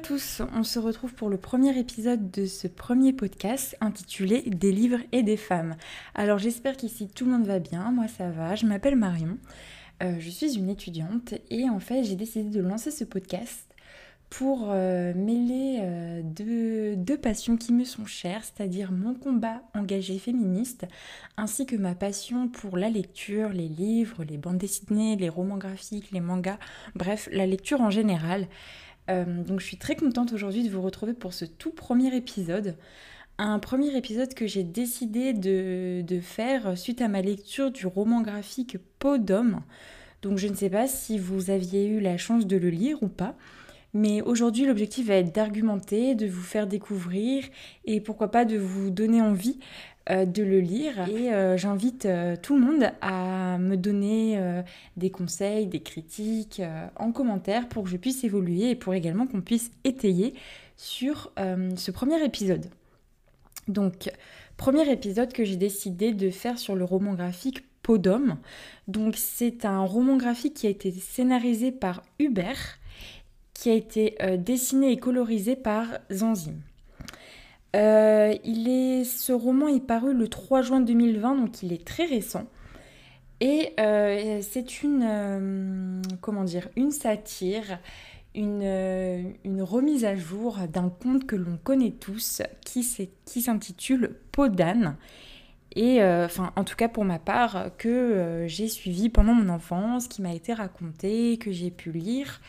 tous, on se retrouve pour le premier épisode de ce premier podcast intitulé Des livres et des femmes. Alors j'espère qu'ici tout le monde va bien, moi ça va, je m'appelle Marion, euh, je suis une étudiante et en fait j'ai décidé de lancer ce podcast pour euh, mêler euh, deux, deux, passions qui me sont chères, c'est-à-dire mon combat engagé féministe, ainsi que ma passion pour la lecture, les livres, les bandes dessinées, les romans graphiques, les mangas, bref, la lecture en général. Euh, donc je suis très contente aujourd'hui de vous retrouver pour ce tout premier épisode. Un premier épisode que j'ai décidé de, faire suite à ma lecture du roman graphique Peau d'homme. Donc je ne sais pas si vous aviez eu la chance de le lire ou pas. Mais aujourd'hui, l'objectif va être d'argumenter, de vous faire découvrir et pourquoi pas de vous donner envie de le lire. Et euh, j'invite euh, tout le monde à me donner des conseils, des critiques en commentaire pour que je puisse évoluer et pour également qu'on puisse étayer sur ce premier épisode. Donc, premier épisode que j'ai décidé de faire sur le roman graphique d'homme. Donc, c'est un roman graphique qui a été scénarisé par Hubert qui a été dessiné et colorisé par Zanzim. Euh, il est, ce roman est paru le 3 juin 2020, donc il est très récent. Et euh, c'est une, euh, comment dire, une satire, une, remise à jour d'un conte que l'on connaît tous, qui s'intitule Peau d'âne. Et enfin, en tout cas pour ma part, que j'ai suivi pendant mon enfance, qui m'a été raconté, que j'ai pu lire.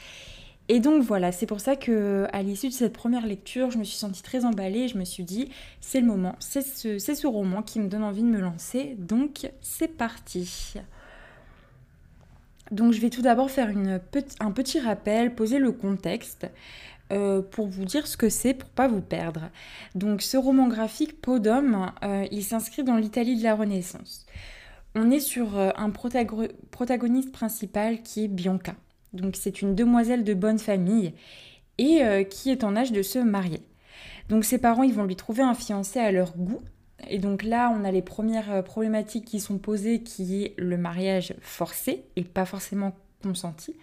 Et donc voilà, c'est pour ça que à l'issue de cette première lecture, je me suis sentie très emballée. Je me suis dit, c'est le moment, c'est ce, roman qui me donne envie de me lancer. Donc c'est parti. Donc je vais tout d'abord faire un petit rappel, poser le contexte. Euh, pour vous dire ce que c'est pour pas vous perdre. Donc ce roman graphique d'homme, euh, il s'inscrit dans l'Italie de la Renaissance. On est sur euh, un protagoniste principal qui est Bianca. Donc c'est une demoiselle de bonne famille et euh, qui est en âge de se marier. Donc ses parents, ils vont lui trouver un fiancé à leur goût. Et donc là, on a les premières euh, problématiques qui sont posées, qui est le mariage forcé et pas forcément consenti.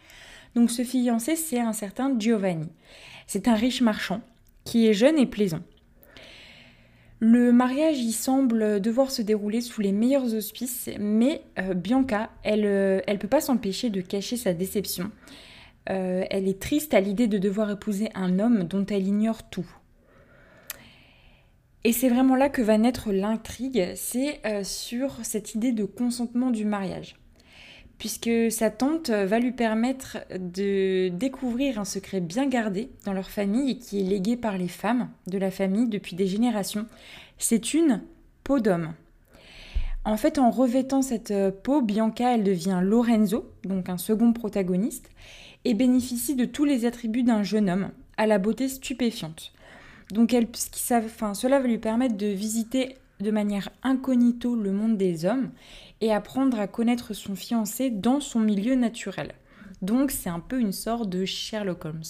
Donc ce fiancé, c'est un certain Giovanni. C'est un riche marchand qui est jeune et plaisant. Le mariage y semble devoir se dérouler sous les meilleurs auspices, mais euh, Bianca, elle ne euh, peut pas s'empêcher de cacher sa déception. Euh, elle est triste à l'idée de devoir épouser un homme dont elle ignore tout. Et c'est vraiment là que va naître l'intrigue, c'est sur cette idée de consentement du mariage puisque sa tante va lui permettre de découvrir un secret bien gardé dans leur famille et qui est légué par les femmes de la famille depuis des générations. C'est une peau d'homme. En fait, en revêtant cette peau, Bianca, elle devient Lorenzo, donc un second protagoniste, et bénéficie de tous les attributs d'un jeune homme, à la beauté stupéfiante. Donc elle, cela va lui permettre de visiter de manière incognito le monde des hommes et apprendre à connaître son fiancé dans son milieu naturel. Donc c'est un peu une sorte de Sherlock Holmes.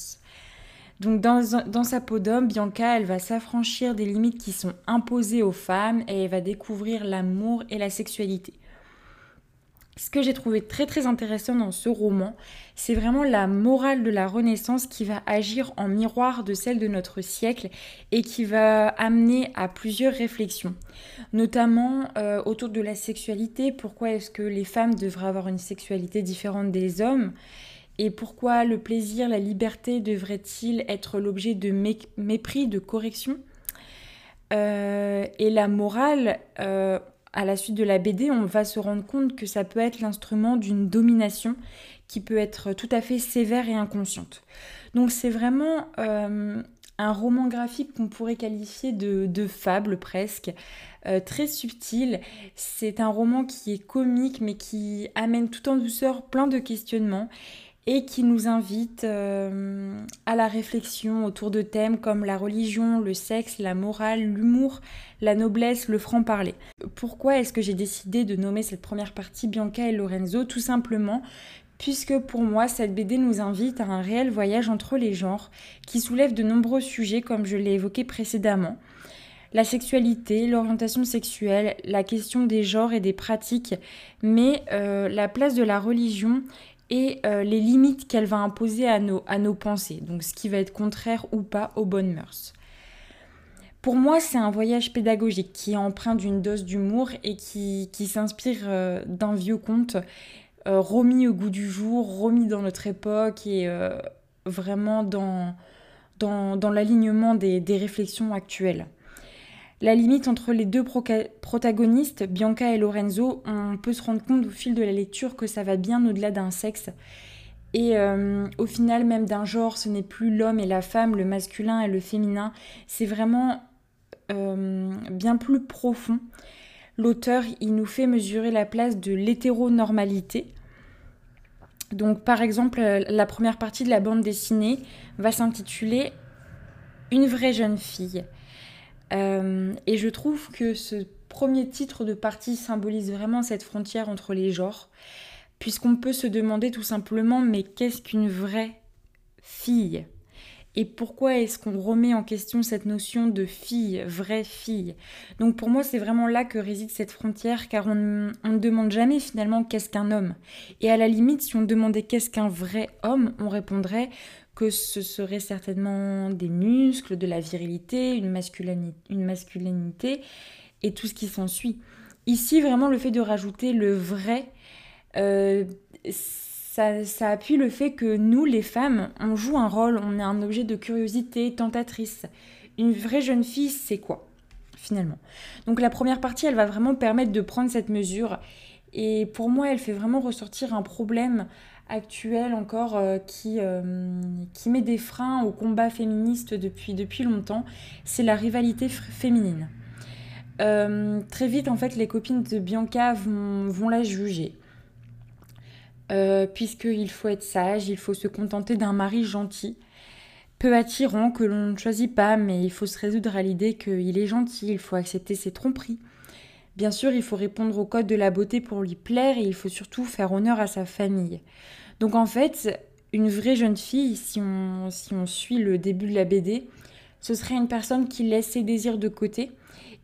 Donc dans, sa peau d'homme, Bianca, elle va s'affranchir des limites qui sont imposées aux femmes et elle va découvrir l'amour et la sexualité. Ce que j'ai trouvé très très intéressant dans ce roman, c'est vraiment la morale de la Renaissance qui va agir en miroir de celle de notre siècle et qui va amener à plusieurs réflexions, notamment euh, autour de la sexualité, pourquoi est-ce que les femmes devraient avoir une sexualité différente des hommes et pourquoi le plaisir, la liberté devrait-il être l'objet de mépris, de correction? Euh, Et la morale, euh, à la suite de la BD, on va se rendre compte que ça peut être l'instrument d'une domination qui peut être tout à fait sévère et inconsciente. Donc c'est vraiment euh, un roman graphique qu'on pourrait qualifier de, fable presque, euh, très subtil. C'est un roman qui est comique mais qui amène tout en douceur plein de questionnements et qui nous invite euh, à la réflexion autour de thèmes comme la religion, le sexe, la morale, l'humour, la noblesse, le franc-parler. Pourquoi est-ce que j'ai décidé de nommer cette première partie Bianca et Lorenzo? Tout simplement puisque pour moi, cette BD nous invite à un réel voyage entre les genres qui soulève de nombreux sujets comme je l'ai évoqué précédemment. La sexualité, l'orientation sexuelle, la question des genres et des pratiques, mais euh, la place de la religion et euh, les limites qu'elle va imposer à nos, pensées, donc ce qui va être contraire ou pas aux bonnes mœurs. Pour moi, c'est un voyage pédagogique qui est empreint d'une dose d'humour et qui, s'inspire euh, d'un vieux conte euh, remis au goût du jour, remis dans notre époque et vraiment dans, l'alignement des réflexions actuelles. La limite entre les deux protagonistes, Bianca et Lorenzo, on peut se rendre compte au fil de la lecture que ça va bien au-delà d'un sexe. Et euh, au final, même d'un genre, ce n'est plus l'homme et la femme, le masculin et le féminin. C'est vraiment euh, bien plus profond. L'auteur, il nous fait mesurer la place de l'hétéronormalité. Donc, par exemple, la première partie de la bande dessinée va s'intituler Une vraie jeune fille. Euh, et je trouve que ce premier titre de partie symbolise vraiment cette frontière entre les genres, puisqu'on peut se demander tout simplement mais qu'est-ce qu'une vraie fille? Et pourquoi est-ce qu'on remet en question cette notion de fille, vraie fille? Donc pour moi, c'est vraiment là que réside cette frontière, car on, ne demande jamais finalement qu'est-ce qu'un homme. Et à la limite, si on demandait qu'est-ce qu'un vrai homme, on répondrait que ce serait certainement des muscles, de la virilité, une masculinité, une masculinité et tout ce qui s'ensuit. Ici, vraiment, le fait de rajouter le vrai, euh, ça, appuie le fait que nous, les femmes, on joue un rôle, on est un objet de curiosité tentatrice. Une vraie jeune fille, c'est quoi, finalement? Donc la première partie, elle va vraiment permettre de prendre cette mesure. Et pour moi, elle fait vraiment ressortir un problème actuelle encore euh, qui, euh, qui met des freins au combat féministe depuis, depuis longtemps, c'est la rivalité féminine. Euh, très vite, en fait, les copines de Bianca vont la juger. Puisqu'il faut être sage, il faut se contenter d'un mari gentil, peu attirant, que l'on ne choisit pas, mais il faut se résoudre à l'idée qu'il est gentil, il faut accepter ses tromperies. Bien sûr, il faut répondre au code de la beauté pour lui plaire et il faut surtout faire honneur à sa famille. Donc en fait, une vraie jeune fille, si on, si on suit le début de la BD, ce serait une personne qui laisse ses désirs de côté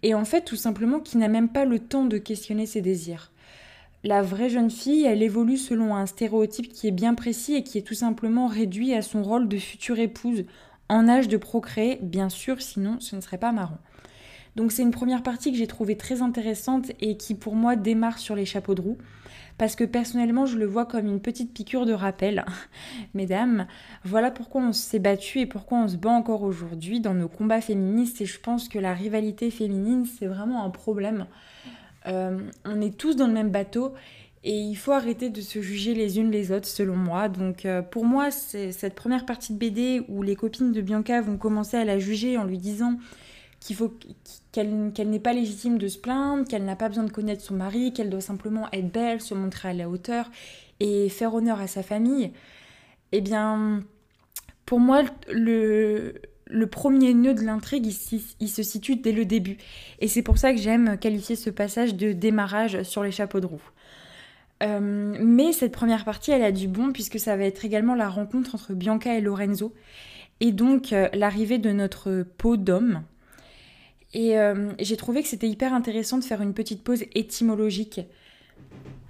et en fait tout simplement qui n'a même pas le temps de questionner ses désirs. La vraie jeune fille, elle évolue selon un stéréotype qui est bien précis et qui est tout simplement réduit à son rôle de future épouse en âge de procréer, bien sûr, sinon ce ne serait pas marrant. Donc c'est une première partie que j'ai trouvée très intéressante et qui pour moi démarre sur les chapeaux de roue. Parce que personnellement, je le vois comme une petite piqûre de rappel. Mesdames, voilà pourquoi on s'est battu et pourquoi on se bat encore aujourd'hui dans nos combats féministes. Et je pense que la rivalité féminine, c'est vraiment un problème. Euh, on est tous dans le même bateau et il faut arrêter de se juger les unes les autres, selon moi. Donc euh, pour moi, c'est cette première partie de BD où les copines de Bianca vont commencer à la juger en lui disant qu'il faut qu'elle n'est pas légitime de se plaindre, qu'elle n'a pas besoin de connaître son mari, qu'elle doit simplement être belle, se montrer à la hauteur et faire honneur à sa famille, eh bien, pour moi, le, le premier nœud de l'intrigue, il, se situe dès le début. Et c'est pour ça que j'aime qualifier ce passage de démarrage sur les chapeaux de roue. Euh, mais cette première partie, elle a du bon puisque ça va être également la rencontre entre Bianca et Lorenzo. Et donc euh, l'arrivée de notre peau d'homme, et euh, j'ai trouvé que c'était hyper intéressant de faire une petite pause étymologique.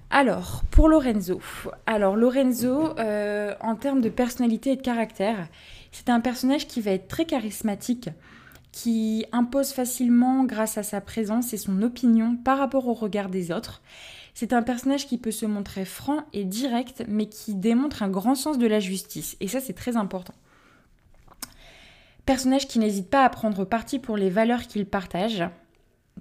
Alors, pour Lorenzo. Alors, Lorenzo, en termes de personnalité et de caractère, c'est un personnage qui va être très charismatique, qui impose facilement grâce à sa présence et son opinion par rapport au regard des autres. C'est un personnage qui peut se montrer franc et direct, mais qui démontre un grand sens de la justice. Et ça, c'est très important. Personnage qui n'hésite pas à prendre parti pour les valeurs qu'il partage,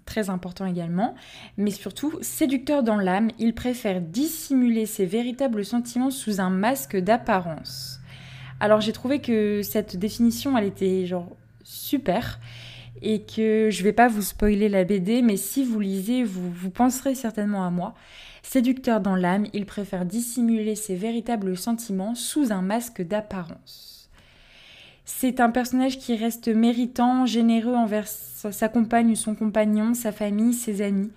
très important également, mais surtout séducteur dans l'âme, il préfère dissimuler ses véritables sentiments sous un masque d'apparence. Alors j'ai trouvé que cette définition, elle était genre super et que je vais pas vous spoiler la BD, mais si vous lisez, vous, vous penserez certainement à moi. Séducteur dans l'âme, il préfère dissimuler ses véritables sentiments sous un masque d'apparence. C'est un personnage qui reste méritant, généreux envers sa compagne son compagnon, sa famille, ses amis.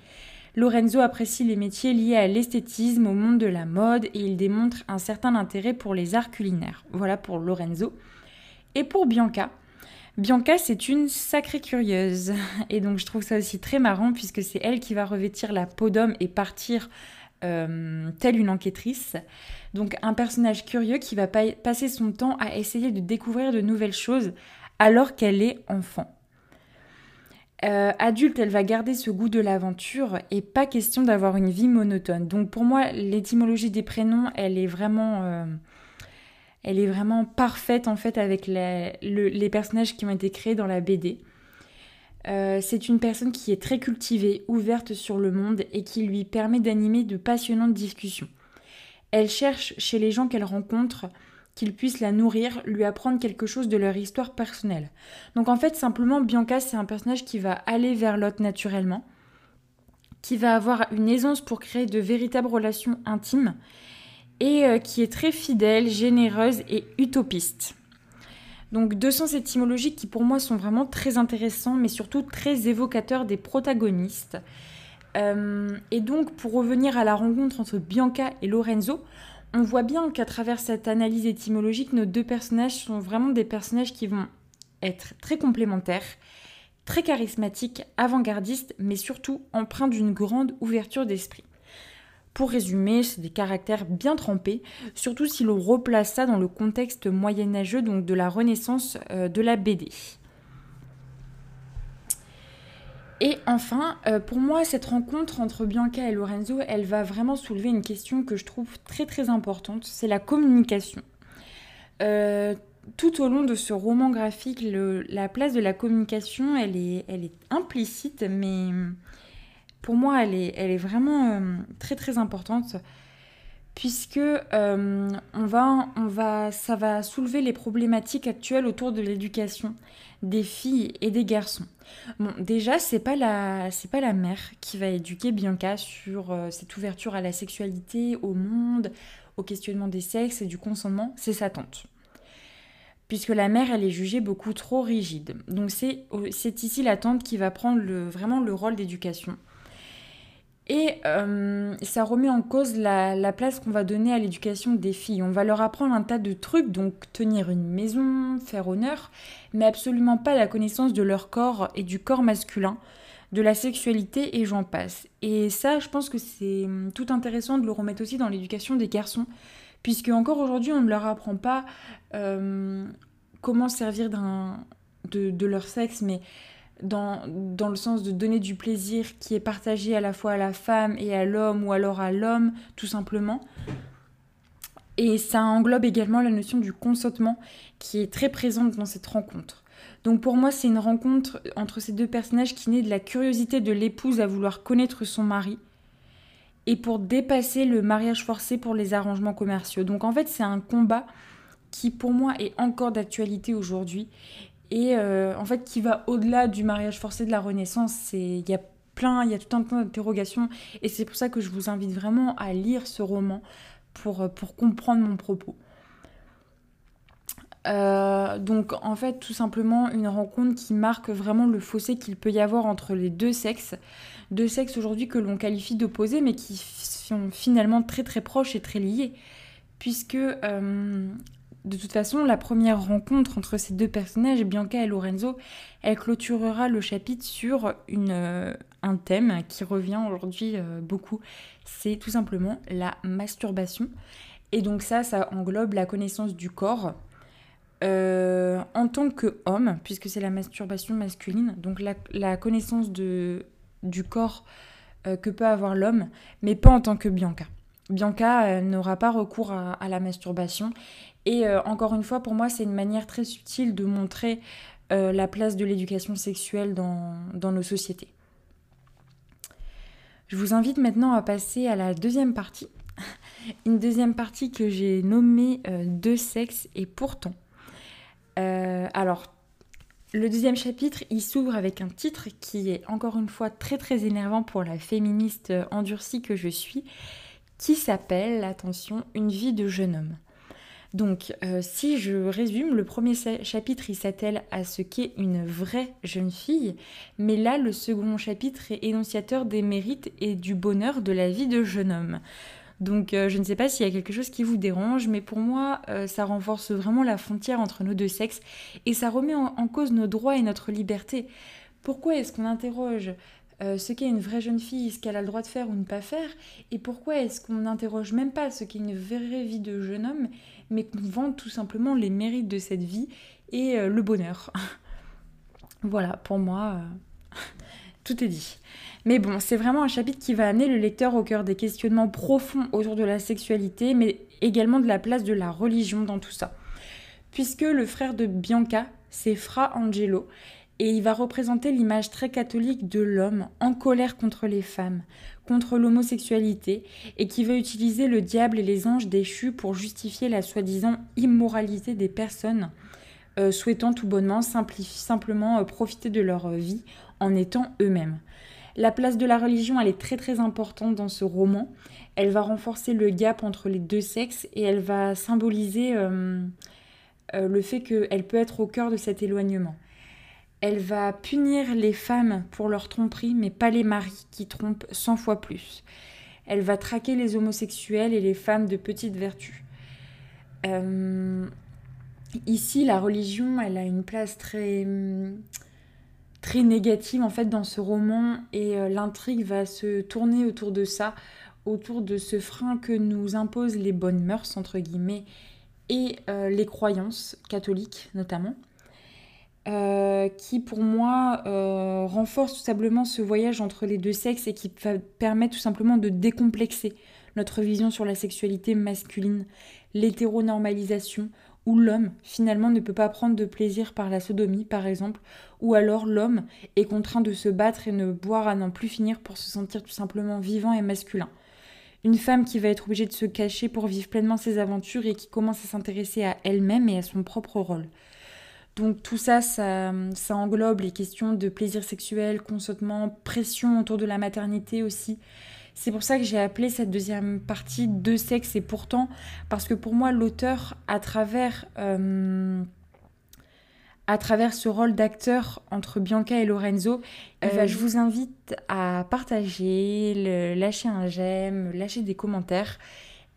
Lorenzo apprécie les métiers liés à l'esthétisme, au monde de la mode et il démontre un certain intérêt pour les arts culinaires. Voilà pour Lorenzo. Et pour Bianca, Bianca c'est une sacrée curieuse et donc je trouve ça aussi très marrant puisque c'est elle qui va revêtir la peau d'homme et partir telle une enquêtrice. Donc un personnage curieux qui va passer son temps à essayer de découvrir de nouvelles choses alors qu'elle est enfant. Euh, adulte, elle va garder ce goût de l'aventure et pas question d'avoir une vie monotone. Donc pour moi, l'étymologie des prénoms, elle est vraiment, euh, elle est vraiment parfaite en fait avec les, personnages qui ont été créés dans la BD. Euh, c'est une personne qui est très cultivée, ouverte sur le monde et qui lui permet d'animer de passionnantes discussions. Elle cherche chez les gens qu'elle rencontre qu'ils puissent la nourrir, lui apprendre quelque chose de leur histoire personnelle. Donc en fait, simplement, Bianca, c'est un personnage qui va aller vers l'autre naturellement, qui va avoir une aisance pour créer de véritables relations intimes, et euh, qui est très fidèle, généreuse et utopiste. Donc deux sens étymologiques qui pour moi sont vraiment très intéressants, mais surtout très évocateurs des protagonistes. Euh, et donc pour revenir à la rencontre entre Bianca et Lorenzo, on voit bien qu'à travers cette analyse étymologique, nos deux personnages sont vraiment des personnages qui vont être très complémentaires, très charismatiques, avant-gardistes, mais surtout empreints d'une grande ouverture d'esprit. Pour résumer, c'est des caractères bien trempés, surtout si l'on replace ça dans le contexte moyenâgeux, donc de la renaissance euh, de la BD. Et enfin, euh, pour moi, cette rencontre entre Bianca et Lorenzo, elle va vraiment soulever une question que je trouve très très importante, c'est la communication. Euh, tout au long de ce roman graphique, la place de la communication, elle est, elle est implicite, mais pour moi, elle est, elle est vraiment euh, très très importante puisque on va, on va, ça va soulever les problématiques actuelles autour de l'éducation des filles et des garçons. Bon, déjà, c'est pas la, c'est pas la mère qui va éduquer Bianca sur euh, cette ouverture à la sexualité, au monde, au questionnement des sexes et du consentement, c'est sa tante. Puisque la mère, elle est jugée beaucoup trop rigide. Donc c'est, c'est ici la tante qui va prendre le, vraiment le rôle d'éducation. Et euh, ça remet en cause la, place qu'on va donner à l'éducation des filles. On va leur apprendre un tas de trucs, donc tenir une maison, faire honneur, mais absolument pas la connaissance de leur corps et du corps masculin, de la sexualité et j'en passe. Et ça, je pense que c'est hum, tout intéressant de le remettre aussi dans l'éducation des garçons, puisque encore aujourd'hui, on ne leur apprend pas euh, comment servir de, de leur sexe, mais dans, dans, le sens de donner du plaisir qui est partagé à la fois à la femme et à l'homme ou alors à l'homme tout simplement. Et ça englobe également la notion du consentement qui est très présente dans cette rencontre. Donc pour moi c'est une rencontre entre ces deux personnages qui naît de la curiosité de l'épouse à vouloir connaître son mari et pour dépasser le mariage forcé pour les arrangements commerciaux. Donc en fait c'est un combat qui pour moi est encore d'actualité aujourd'hui et euh, en fait qui va au-delà du mariage forcé de la Renaissance. Il y a plein, il y a tout un tas d'interrogations et c'est pour ça que je vous invite vraiment à lire ce roman pour, euh, comprendre mon propos. Euh, donc en fait tout simplement une rencontre qui marque vraiment le fossé qu'il peut y avoir entre les deux sexes, deux sexes aujourd'hui que l'on qualifie d'opposés mais qui sont finalement très très proches et très liés puisque de toute façon, la première rencontre entre ces deux personnages, Bianca et Lorenzo, elle clôturera le chapitre sur euh, un thème qui revient aujourd'hui euh, beaucoup. C'est tout simplement la masturbation. Et donc ça, ça englobe la connaissance du corps euh, en tant qu'homme, puisque c'est la masturbation masculine, donc la, connaissance du corps que peut avoir l'homme, mais pas en tant que Bianca. Bianca n'aura pas recours à, la masturbation et euh, encore une fois, pour moi, c'est une manière très subtile de montrer euh, la place de l'éducation sexuelle dans, nos sociétés. Je vous invite maintenant à passer à la deuxième partie. Une deuxième partie que j'ai nommée euh, Deux sexes et pourtant. alors, le deuxième chapitre, il s'ouvre avec un titre qui est encore une fois très très énervant pour la féministe endurcie que je suis, qui s'appelle, attention, Une vie de jeune homme. Donc, euh, si je résume, le premier chapitre, il s'attelle à ce qu'est une vraie jeune fille, mais là, le second chapitre est énonciateur des mérites et du bonheur de la vie de jeune homme. Donc, euh, je ne sais pas s'il y a quelque chose qui vous dérange, mais pour moi, euh, ça renforce vraiment la frontière entre nos deux sexes et ça remet en, cause nos droits et notre liberté. Pourquoi est-ce qu'on interroge ce qu'est une vraie jeune fille, ce qu'elle a le droit de faire ou ne pas faire, et pourquoi est-ce qu'on n'interroge même pas ce qu'est une vraie vie de jeune homme, mais qu'on vend tout simplement les mérites de cette vie et euh, le bonheur. voilà, pour moi, euh, tout est dit. Mais bon, c'est vraiment un chapitre qui va amener le lecteur au cœur des questionnements profonds autour de la sexualité, mais également de la place de la religion dans tout ça. Puisque le frère de Bianca, c'est Fra Angelo, et il va représenter l'image très catholique de l'homme en colère contre les femmes, contre l'homosexualité, et qui veut utiliser le diable et les anges déchus pour justifier la soi-disant immoralité des personnes euh, souhaitant tout bonnement simplement euh, profiter de leur vie en étant eux-mêmes. La place de la religion, elle est très très importante dans ce roman. Elle va renforcer le gap entre les deux sexes et elle va symboliser euh, le fait qu'elle peut être au cœur de cet éloignement. Elle va punir les femmes pour leur tromperie, mais pas les maris qui trompent 100 fois plus. Elle va traquer les homosexuels et les femmes de petite vertu. Euh, ici, la religion, elle a une place très, très négative en fait dans ce roman et euh, l'intrigue va se tourner autour de ça, autour de ce frein que nous imposent les bonnes mœurs entre guillemets et euh, les croyances catholiques notamment. Euh, qui pour moi euh, renforce tout simplement ce voyage entre les deux sexes et qui permet tout simplement de décomplexer notre vision sur la sexualité masculine, l'hétéronormalisation, où l'homme finalement ne peut pas prendre de plaisir par la sodomie par exemple, ou alors l'homme est contraint de se battre et ne boire à n'en plus finir pour se sentir tout simplement vivant et masculin. Une femme qui va être obligée de se cacher pour vivre pleinement ses aventures et qui commence à s'intéresser à elle-même et à son propre rôle. Donc tout ça, ça, englobe les questions de plaisir sexuel, consentement, pression autour de la maternité aussi. C'est pour ça que j'ai appelé cette deuxième partie Deux sexes et pourtant, parce que pour moi, l'auteur, à travers, euh, à travers ce rôle d'acteur entre Bianca et Lorenzo, euh, je vous invite à partager, le, lâcher un j'aime, lâcher des commentaires.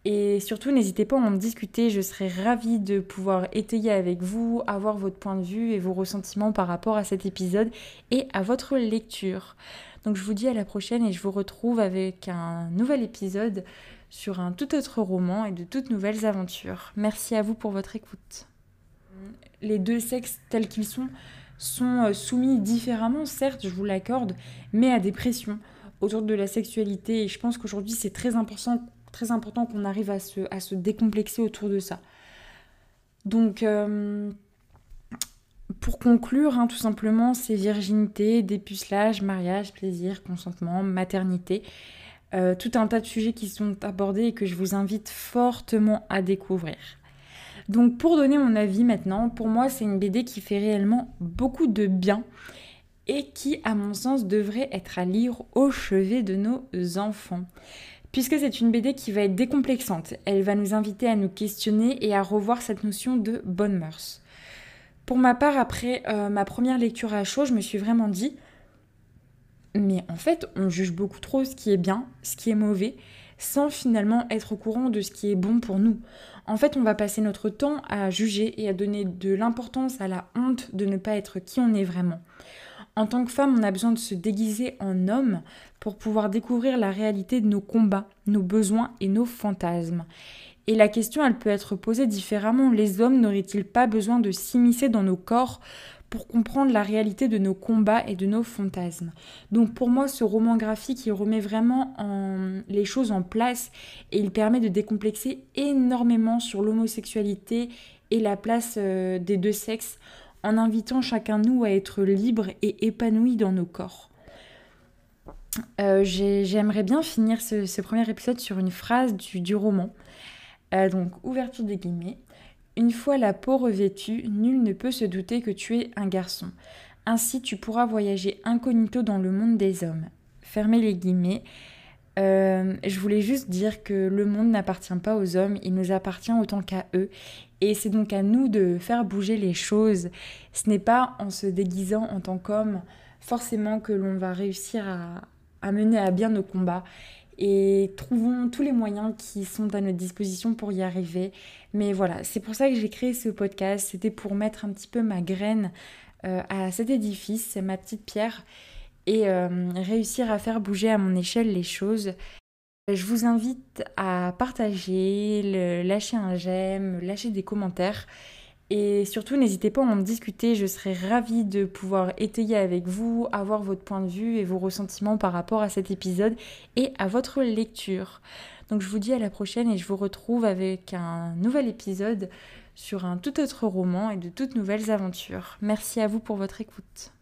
Et surtout, n'hésitez pas à en discuter, je serais ravie de pouvoir étayer avec vous, avoir votre point de vue et vos ressentiments par rapport à cet épisode et à votre lecture. Donc je vous dis à la prochaine et je vous retrouve avec un nouvel épisode sur un tout autre roman et de toutes nouvelles aventures. Merci à vous pour votre écoute. Les deux sexes tels qu'ils sont sont euh, soumis différemment, certes, je vous l'accorde, mais à des pressions autour de la sexualité et je pense qu'aujourd'hui c'est très important très important qu'on arrive à se, décomplexer autour de ça. Donc, euh, pour conclure, hein, tout simplement, c'est virginité, dépucelage, mariage, plaisir, consentement, maternité. Euh, tout un tas de sujets qui sont abordés et que je vous invite fortement à découvrir. Donc pour donner mon avis maintenant, pour moi c'est une BD qui fait réellement beaucoup de bien et qui à mon sens devrait être à lire au chevet de nos enfants puisque c'est une BD qui va être décomplexante. Elle va nous inviter à nous questionner et à revoir cette notion de bonne mœurs. Pour ma part, après euh, ma première lecture à chaud, je me suis vraiment dit, mais en fait, on juge beaucoup trop ce qui est bien, ce qui est mauvais, sans finalement être au courant de ce qui est bon pour nous. En fait, on va passer notre temps à juger et à donner de l'importance à la honte de ne pas être qui on est vraiment. En tant que femme, on a besoin de se déguiser en homme pour pouvoir découvrir la réalité de nos combats, nos besoins et nos fantasmes. Et la question, elle peut être posée différemment. Les hommes n'auraient-ils pas besoin de s'immiscer dans nos corps pour comprendre la réalité de nos combats et de nos fantasmes? Donc pour moi, ce roman graphique, il remet vraiment les choses en place et il permet de décomplexer énormément sur l'homosexualité et la place euh, des deux sexes en invitant chacun de nous à être libre et épanoui dans nos corps. Euh, j'aimerais bien finir ce, premier épisode sur une phrase du, roman. Euh, donc, ouverture des guillemets. Une fois la peau revêtue, nul ne peut se douter que tu es un garçon. Ainsi, tu pourras voyager incognito dans le monde des hommes. Fermez les guillemets. Euh, je voulais juste dire que le monde n'appartient pas aux hommes, il nous appartient autant qu'à eux. Et c'est donc à nous de faire bouger les choses. Ce n'est pas en se déguisant en tant qu'homme forcément que l'on va réussir à, mener à bien nos combats. Et trouvons tous les moyens qui sont à notre disposition pour y arriver. Mais voilà, c'est pour ça que j'ai créé ce podcast. C'était pour mettre un petit peu ma graine euh, à cet édifice, ma petite pierre. et réussir à faire bouger à mon échelle les choses. Je vous invite à partager, lâcher un j'aime, lâcher des commentaires et surtout, n'hésitez pas à en discuter, je serais ravie de pouvoir étayer avec vous, avoir votre point de vue et vos ressentiments par rapport à cet épisode et à votre lecture. Donc je vous dis à la prochaine et je vous retrouve avec un nouvel épisode sur un tout autre roman et de toutes nouvelles aventures. Merci à vous pour votre écoute.